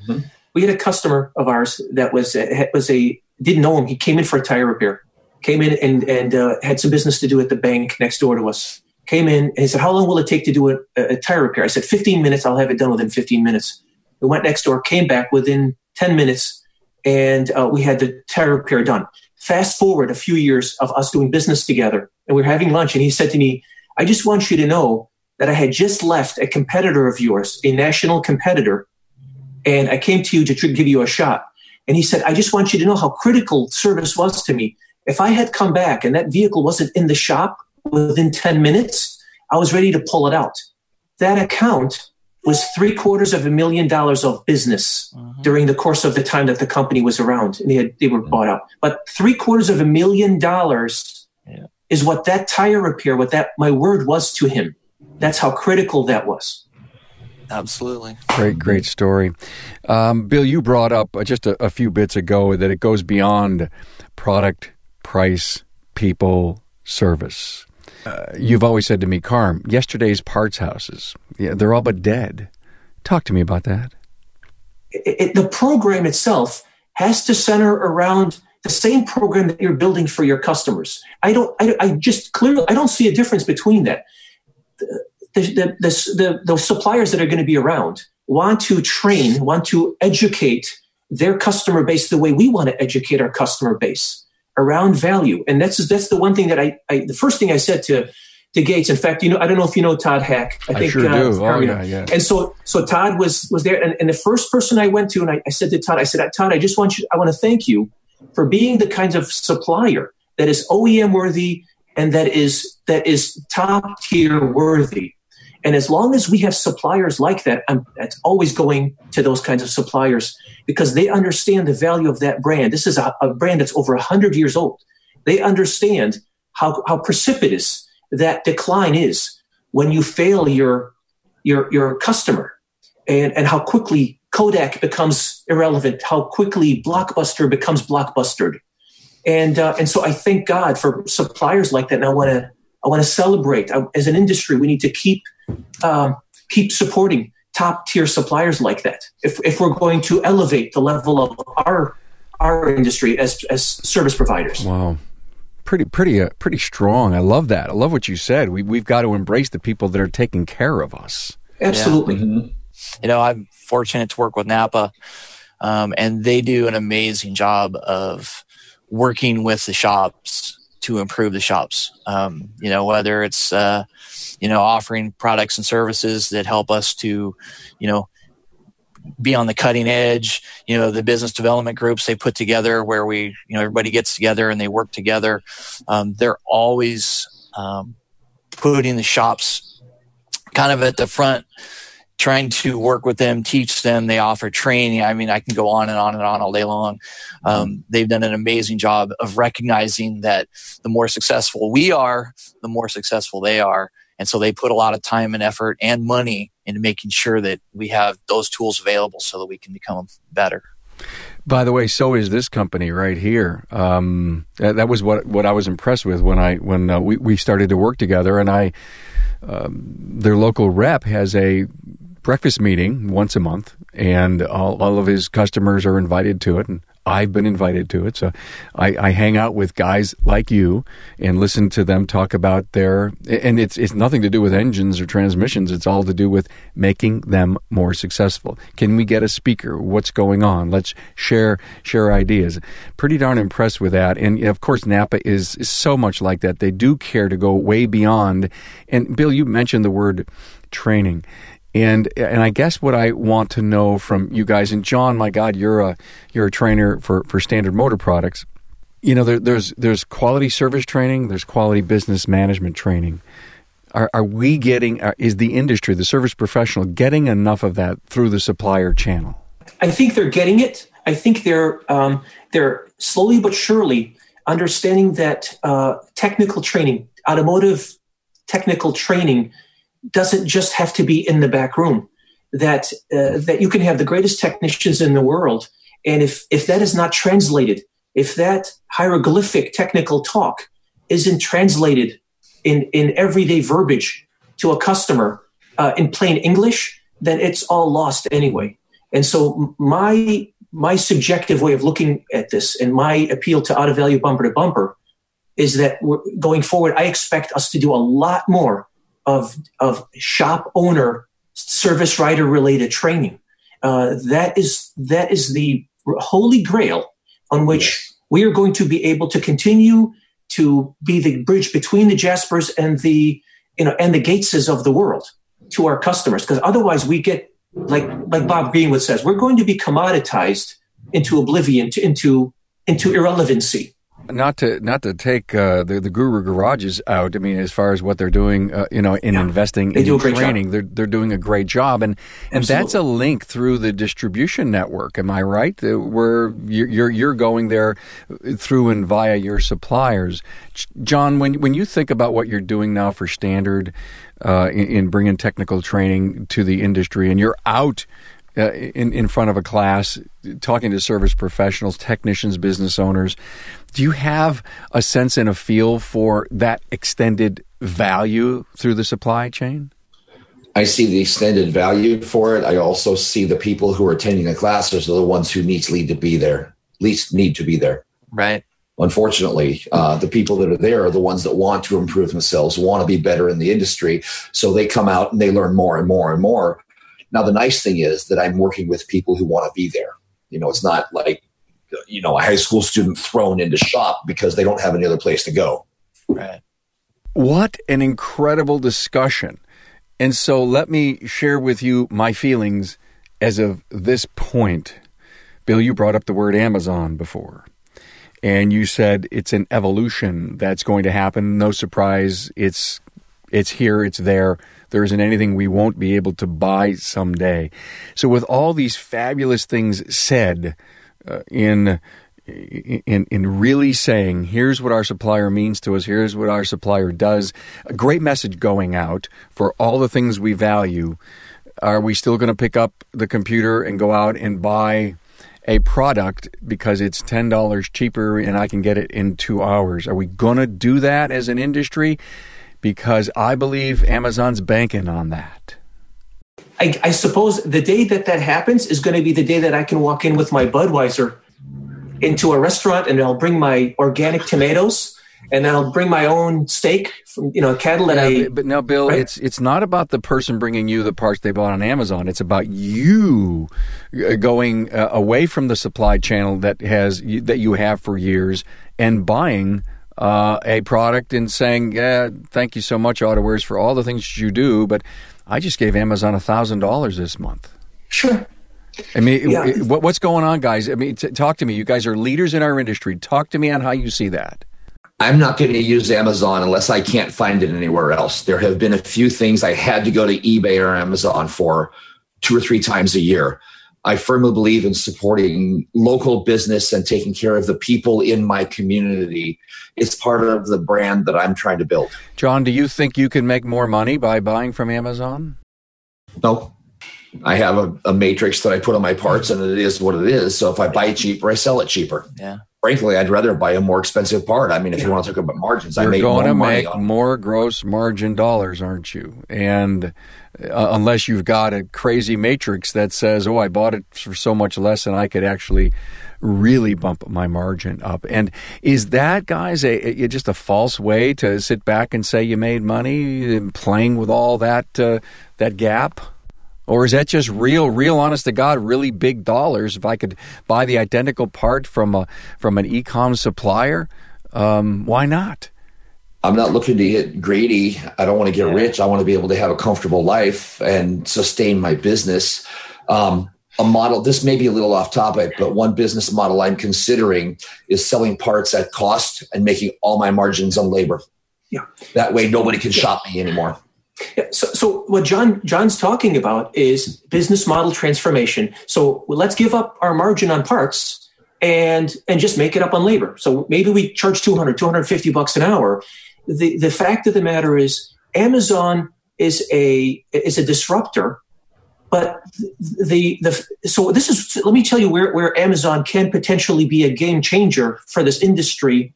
We had a customer of ours that was was a didn't know him. He came in for a tire repair. Came in and and uh, had some business to do at the bank next door to us. Came in and he said, "How long will it take to do a, a tire repair?" I said, "15 minutes. I'll have it done within 15 minutes." We went next door, came back within 10 minutes, and uh, we had the tire repair done. Fast forward a few years of us doing business together, and we we're having lunch, and he said to me, I just want you to know that I had just left a competitor of yours, a national competitor, and I came to you to give you a shot. And he said, I just want you to know how critical service was to me. If I had come back and that vehicle wasn't in the shop within 10 minutes, I was ready to pull it out. That account was three quarters of a million dollars of business mm-hmm. during the course of the time that the company was around and they, had, they were bought out. But three quarters of a million dollars Yeah. Is what that tire repair, what that my word was to him. That's how critical that was. Absolutely. Great, great story. Um, Bill, you brought up uh, just a, a few bits ago that it goes beyond product, price, people, service. Uh, you've always said to me, Carm, yesterday's parts houses, yeah, they're all but dead. Talk to me about that. it, it- the program itself has to center around the same program that you're building for your customers. I don't. I, I just clearly. I don't see a difference between that. The the, the, the, suppliers that are going to be around want to train, want to educate their customer base the way we want to educate our customer base around value. And that's that's the one thing that I, I the first thing I said to to Gates. In fact, you know, I don't know if you know Todd Hack. I sure uh, do. Oh, Carm, you know. yeah, yeah. And so, so Todd was was there, and, and the first person I went to, and I, I said to Todd, I said, Todd, I just want you, I want to thank you for being the kinds of supplier that is OEM worthy and that is that is top tier worthy. And as long as we have suppliers like that, I'm that's always going to those kinds of suppliers because they understand the value of that brand. This is a, a brand that's over hundred years old. They understand how how precipitous that decline is when you fail your your your customer and and how quickly Kodak becomes irrelevant, how quickly Blockbuster becomes blockbustered, and uh, and so I thank God for suppliers like that. And I want to I want to celebrate I, as an industry. We need to keep um, keep supporting top tier suppliers like that. If if we're going to elevate the level of our our industry as as service providers. Wow. Pretty, pretty, uh, pretty strong. I love that. I love what you said. We, we've got to embrace the people that are taking care of us. Absolutely. Yeah. Mm-hmm. You know, I'm fortunate to work with Napa, um, and they do an amazing job of working with the shops to improve the shops. Um, you know, whether it's uh, you know offering products and services that help us to, you know, be on the cutting edge. You know, the business development groups they put together where we, you know, everybody gets together and they work together. Um, they're always um, putting the shops kind of at the front trying to work with them, teach them. They offer training. I mean, I can go on and on and on all day long. Um, they've done an amazing job of recognizing that the more successful we are, the more successful they are. And so they put a lot of time and effort and money into making sure that we have those tools available so that we can become better. By the way, so is this company right here. Um, that, that, was what what I was impressed with when I when uh, we we started to work together, and I um, their local rep has a breakfast meeting once a month, and all, all of his customers are invited to it. And I've been invited to it. So I, I, hang out with guys like you and listen to them talk about their, and it's, it's nothing to do with engines or transmissions. It's all to do with making them more successful. Can we get a speaker? What's going on? Let's share, share ideas. Pretty darn impressed with that. And of course, Napa is, is so much like that. They do care to go way beyond. And Bill, you mentioned the word training and and I guess what I want to know from you guys and John, my God, you're a you're a trainer for for Standard Motor Products. You know, there, there's there's quality service training, there's quality business management training. Are, are we getting? Are, uh, is the industry, the service professional, getting enough of that through the supplier channel? I think they're getting it. I think they're um, they're slowly but surely understanding that uh, technical training, automotive technical training doesn't just have to be in the back room. That uh, that you can have the greatest technicians in the world, and if if that is not translated, if that hieroglyphic technical talk isn't translated in in everyday verbiage to a customer uh, in plain English, then it's all lost anyway. And so my my subjective way of looking at this and my appeal to Auto Value bumper to bumper is that going forward, I expect us to do a lot more of of shop owner service writer related training. Uh, that is that is the holy grail on which yes. we are going to be able to continue to be the bridge between the Jaspers and the you know and the Gateses of the world to our customers. Because otherwise, we get like like Bob Greenwood says, we're going to be commoditized into oblivion, to, into into irrelevancy not to not to take uh, the the guru garages out. I mean, as far as what they're doing, uh, you know, in yeah. investing they in training, they're they're doing a great job, and and Absolutely. that's a link through the distribution network. Am I right? Where you're you're going there through and via your suppliers, John. When when you think about what you're doing now for Standard uh, in, in bringing technical training to the industry, and you're out uh, in, in front of a class, talking to service professionals, technicians, business owners. Do you have a sense and a feel for that extended value through the supply chain? I see the extended value for it. I also see the people who are attending the classes are the ones who need to be there, least need to be there. Right. Unfortunately, uh, the people that are there are the ones that want to improve themselves, want to be better in the industry. So they come out and they learn more and more and more. Now, the nice thing is that I'm working with people who want to be there. You know, it's not like, you know, a high school student thrown into shop because they don't have any other place to go. Right. What an incredible discussion. And so let me share with you my feelings as of this point. Bill, you brought up the word Amazon before. And you said it's an evolution that's going to happen. No surprise, it's it's here, it's there. There isn't anything we won't be able to buy someday. So, with all these fabulous things said uh, in in in really saying here's what our supplier means to us. Here's what our supplier does. A great message going out for all the things we value. Are we still going to pick up the computer and go out and buy a product because it's $10 cheaper and I can get it in 2 hours? Are we going to do that as an industry because I believe Amazon's banking on that. I, I, suppose the day that that happens is going to be the day that I can walk in with my Budweiser into a restaurant and I'll bring my organic tomatoes and I'll bring my own steak from you know cattle that yeah, I. But now, Bill, right? it's it's not about the person bringing you the parts they bought on Amazon. It's about you uh, going uh, away from the supply channel that has that you have for years and buying. Uh, a product and saying, "Yeah, thank you so much, AutoWares, for all the things you do, but I just gave Amazon a thousand dollars this month." Sure. I mean, yeah. what's going on, guys? I mean, t- talk to me. You guys are leaders in our industry. Talk to me on how you see that. I'm not going to use Amazon unless I can't find it anywhere else. There have been a few things I had to go to eBay or Amazon for two or three times a year. I firmly believe in supporting local business and taking care of the people in my community. It's part of the brand that I'm trying to build. John, do you think you can make more money by buying from Amazon? No. I have a, a matrix that I put on my parts and it is what it is. So if I buy it cheaper, I sell it cheaper. Yeah frankly, I'd rather buy a more expensive part. I mean, if you want to talk about margins, You're I make going more to make on. more gross margin dollars, aren't you? And uh, unless you've got a crazy matrix that says, "Oh, I bought it for so much less, and I could actually really bump my margin up." And is that, guys, a, a just a false way to sit back and say you made money, playing with all that uh, that gap? Or is that just real, real, honest to God, really big dollars? If I could buy the identical part from a from an ecom supplier, um, why not? I'm not looking to get greedy. I don't want to get yeah. rich. I want to be able to have a comfortable life and sustain my business. Um, a model, this may be a little off topic, but one business model I'm considering is selling parts at cost and making all my margins on labor. Yeah. That way nobody can yeah. shop me anymore. Yeah, so, so what John John's talking about is business model transformation. So let's give up our margin on parts and and just make it up on labor. So maybe we charge 200, 250 bucks an hour. The the fact of the matter is Amazon is a is a disruptor, but the the so this is let me tell you where where Amazon can potentially be a game changer for this industry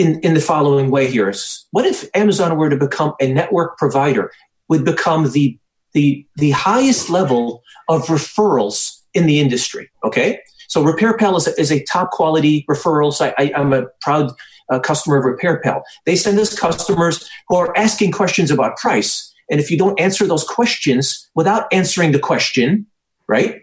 in, in the following way here what if Amazon were to become a network provider, would become the, the, the highest level of referrals in the industry? Okay. So RepairPal is a, is a top quality referral site. I, am a proud uh, customer of RepairPal. They send us customers who are asking questions about price. And if you don't answer those questions without answering the question, right?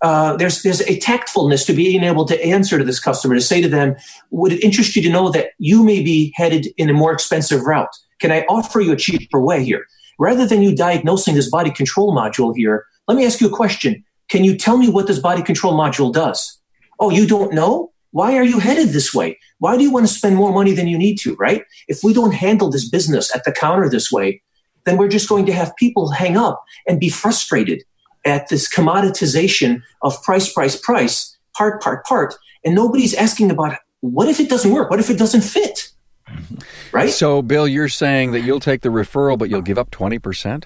Uh, there's there's a tactfulness to being able to answer to this customer to say to them, would it interest you to know that you may be headed in a more expensive route? Can I offer you a cheaper way here? Rather than you diagnosing this body control module here, let me ask you a question. Can you tell me what this body control module does? Oh, you don't know? Why are you headed this way? Why do you want to spend more money than you need to, right? If we don't handle this business at the counter this way, then we're just going to have people hang up and be frustrated at this commoditization of price, price, price, part, part, part. And nobody's asking about what if it doesn't work? What if it doesn't fit? Right? So, Bill, you're saying that you'll take the referral, but you'll give up 20%?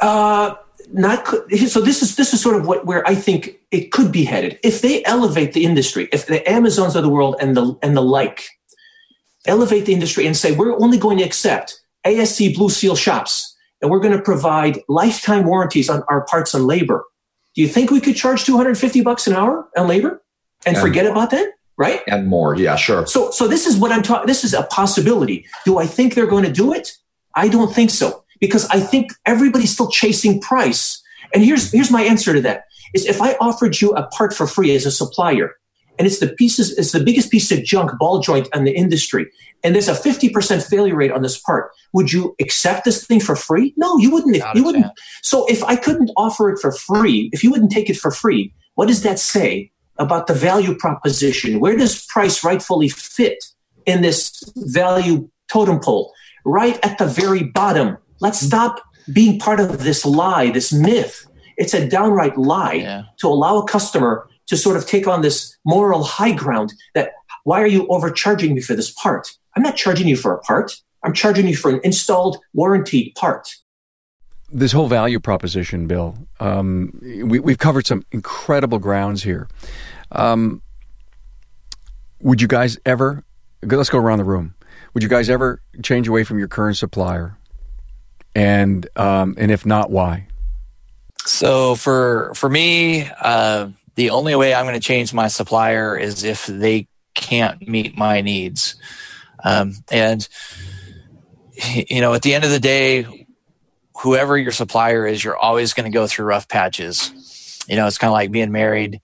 Uh, not so this is this is sort of what where I think it could be headed if they elevate the industry if the Amazons of the world and the and the like elevate the industry and say we're only going to accept ASE Blue Seal shops and we're going to provide lifetime warranties on our parts and labor. Do you think we could charge 250 bucks an hour on labor and, and forget more. about that? Right? And more. Yeah, sure. So, so this is what I'm talking. This is a possibility. Do I think they're going to do it? I don't think so because I think everybody's still chasing price. And here's, here's my answer to that is if I offered you a part for free as a supplier and it's the pieces, it's the biggest piece of junk ball joint in the industry and there's a 50% failure rate on this part. Would you accept this thing for free? No, you wouldn't. you wouldn't. So if I couldn't offer it for free, if you wouldn't take it for free, what does that say about the value proposition? Where does price rightfully fit in this value totem pole? Right at the very bottom. Let's stop being part of this lie, this myth. It's a downright lie yeah. to allow a customer to sort of take on this moral high ground that why are you overcharging me for this part? I'm not charging you for a part. I'm charging you for an installed warranty part. This whole value proposition, Bill, um, we, have covered some incredible grounds here. Um, would you guys ever, let's go around the room. Would you guys ever change away from your current supplier? And, um, and if not, why? So for, for me, uh, the only way I'm going to change my supplier is if they can't meet my needs. Um, and, you know, at the end of the day, whoever your supplier is, you're always going to go through rough patches. You know, it's kind of like being married.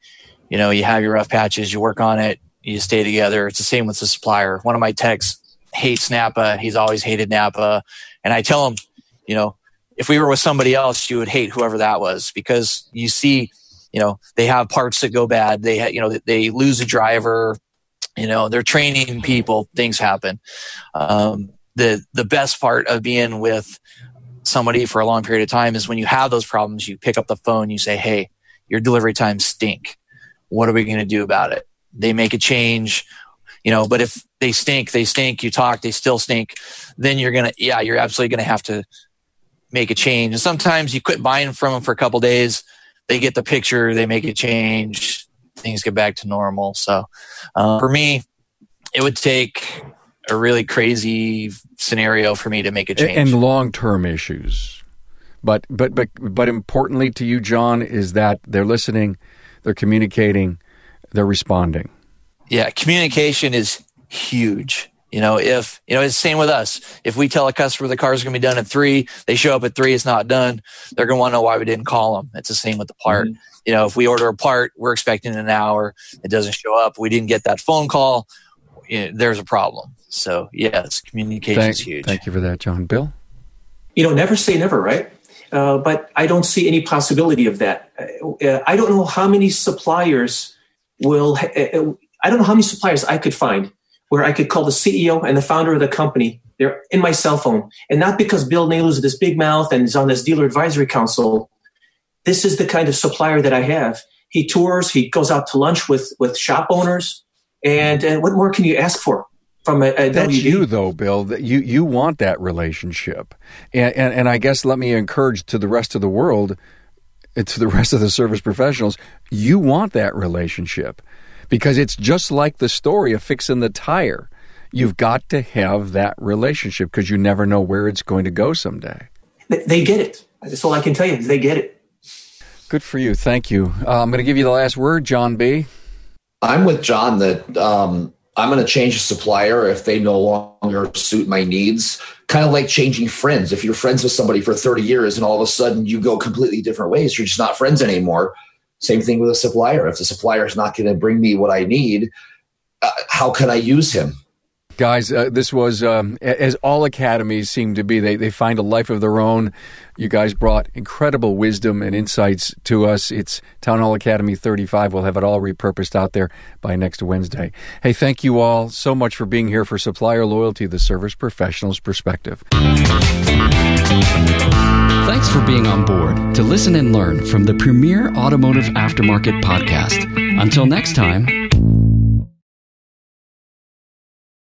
You know, you have your rough patches, you work on it, you stay together. It's the same with the supplier. One of my techs hates Napa. He's always hated Napa. And I tell him, you know, if we were with somebody else, you would hate whoever that was because you see, you know, they have parts that go bad. They, ha- you know, they lose a driver. You know, they're training people. Things happen. Um, the the best part of being with somebody for a long period of time is when you have those problems, you pick up the phone, you say, "Hey, your delivery times stink. What are we going to do about it?" They make a change, you know. But if they stink, they stink. You talk, they still stink. Then you're gonna, yeah, you're absolutely gonna have to make a change. And sometimes you quit buying from them for a couple days. They get the picture, they make a change, things get back to normal. So uh, for me, it would take a really crazy scenario for me to make a change. And long term issues. But but but but importantly to you, John, is that they're listening, they're communicating, they're responding. Yeah, communication is huge. You know, if you know, it's the same with us. If we tell a customer the car is going to be done at three, they show up at three, it's not done. They're going to want to know why we didn't call them. It's the same with the part. Mm-hmm. You know, if we order a part, we're expecting an hour, it doesn't show up, we didn't get that phone call. You know, there's a problem. So yes, communication thank, is huge. Thank you for that, John. Bill. You know, never say never, right? Uh, but I don't see any possibility of that. Uh, I don't know how many suppliers will. Uh, uh, I don't know how many suppliers I could find where I could call the CEO and the founder of the company. They're in my cell phone, and not because Bill Naylor is this big mouth and is on this dealer advisory council. This is the kind of supplier that I have. He tours. He goes out to lunch with with shop owners, and uh, what more can you ask for? from a, a That's WD. you though, Bill. That you you want that relationship, and, and and I guess let me encourage to the rest of the world, to the rest of the service professionals, you want that relationship because it's just like the story of fixing the tire. You've got to have that relationship because you never know where it's going to go someday. They get it. That's all I can tell you. They get it. Good for you. Thank you. Uh, I'm going to give you the last word, John B. I'm with John that um, I'm going to change a supplier if they no longer suit my needs. Kind of like changing friends. If you're friends with somebody for 30 years and all of a sudden you go completely different ways, you're just not friends anymore. Same thing with a supplier. If the supplier is not going to bring me what I need, uh, how can I use him? Guys, uh, this was, um, as all academies seem to be, they, they find a life of their own. You guys brought incredible wisdom and insights to us. It's Town Hall Academy 35. We'll have it all repurposed out there by next Wednesday. Hey, thank you all so much for being here for Supplier Loyalty, the service professional's perspective. Thanks for being on board to listen and learn from the premier automotive aftermarket podcast. Until next time,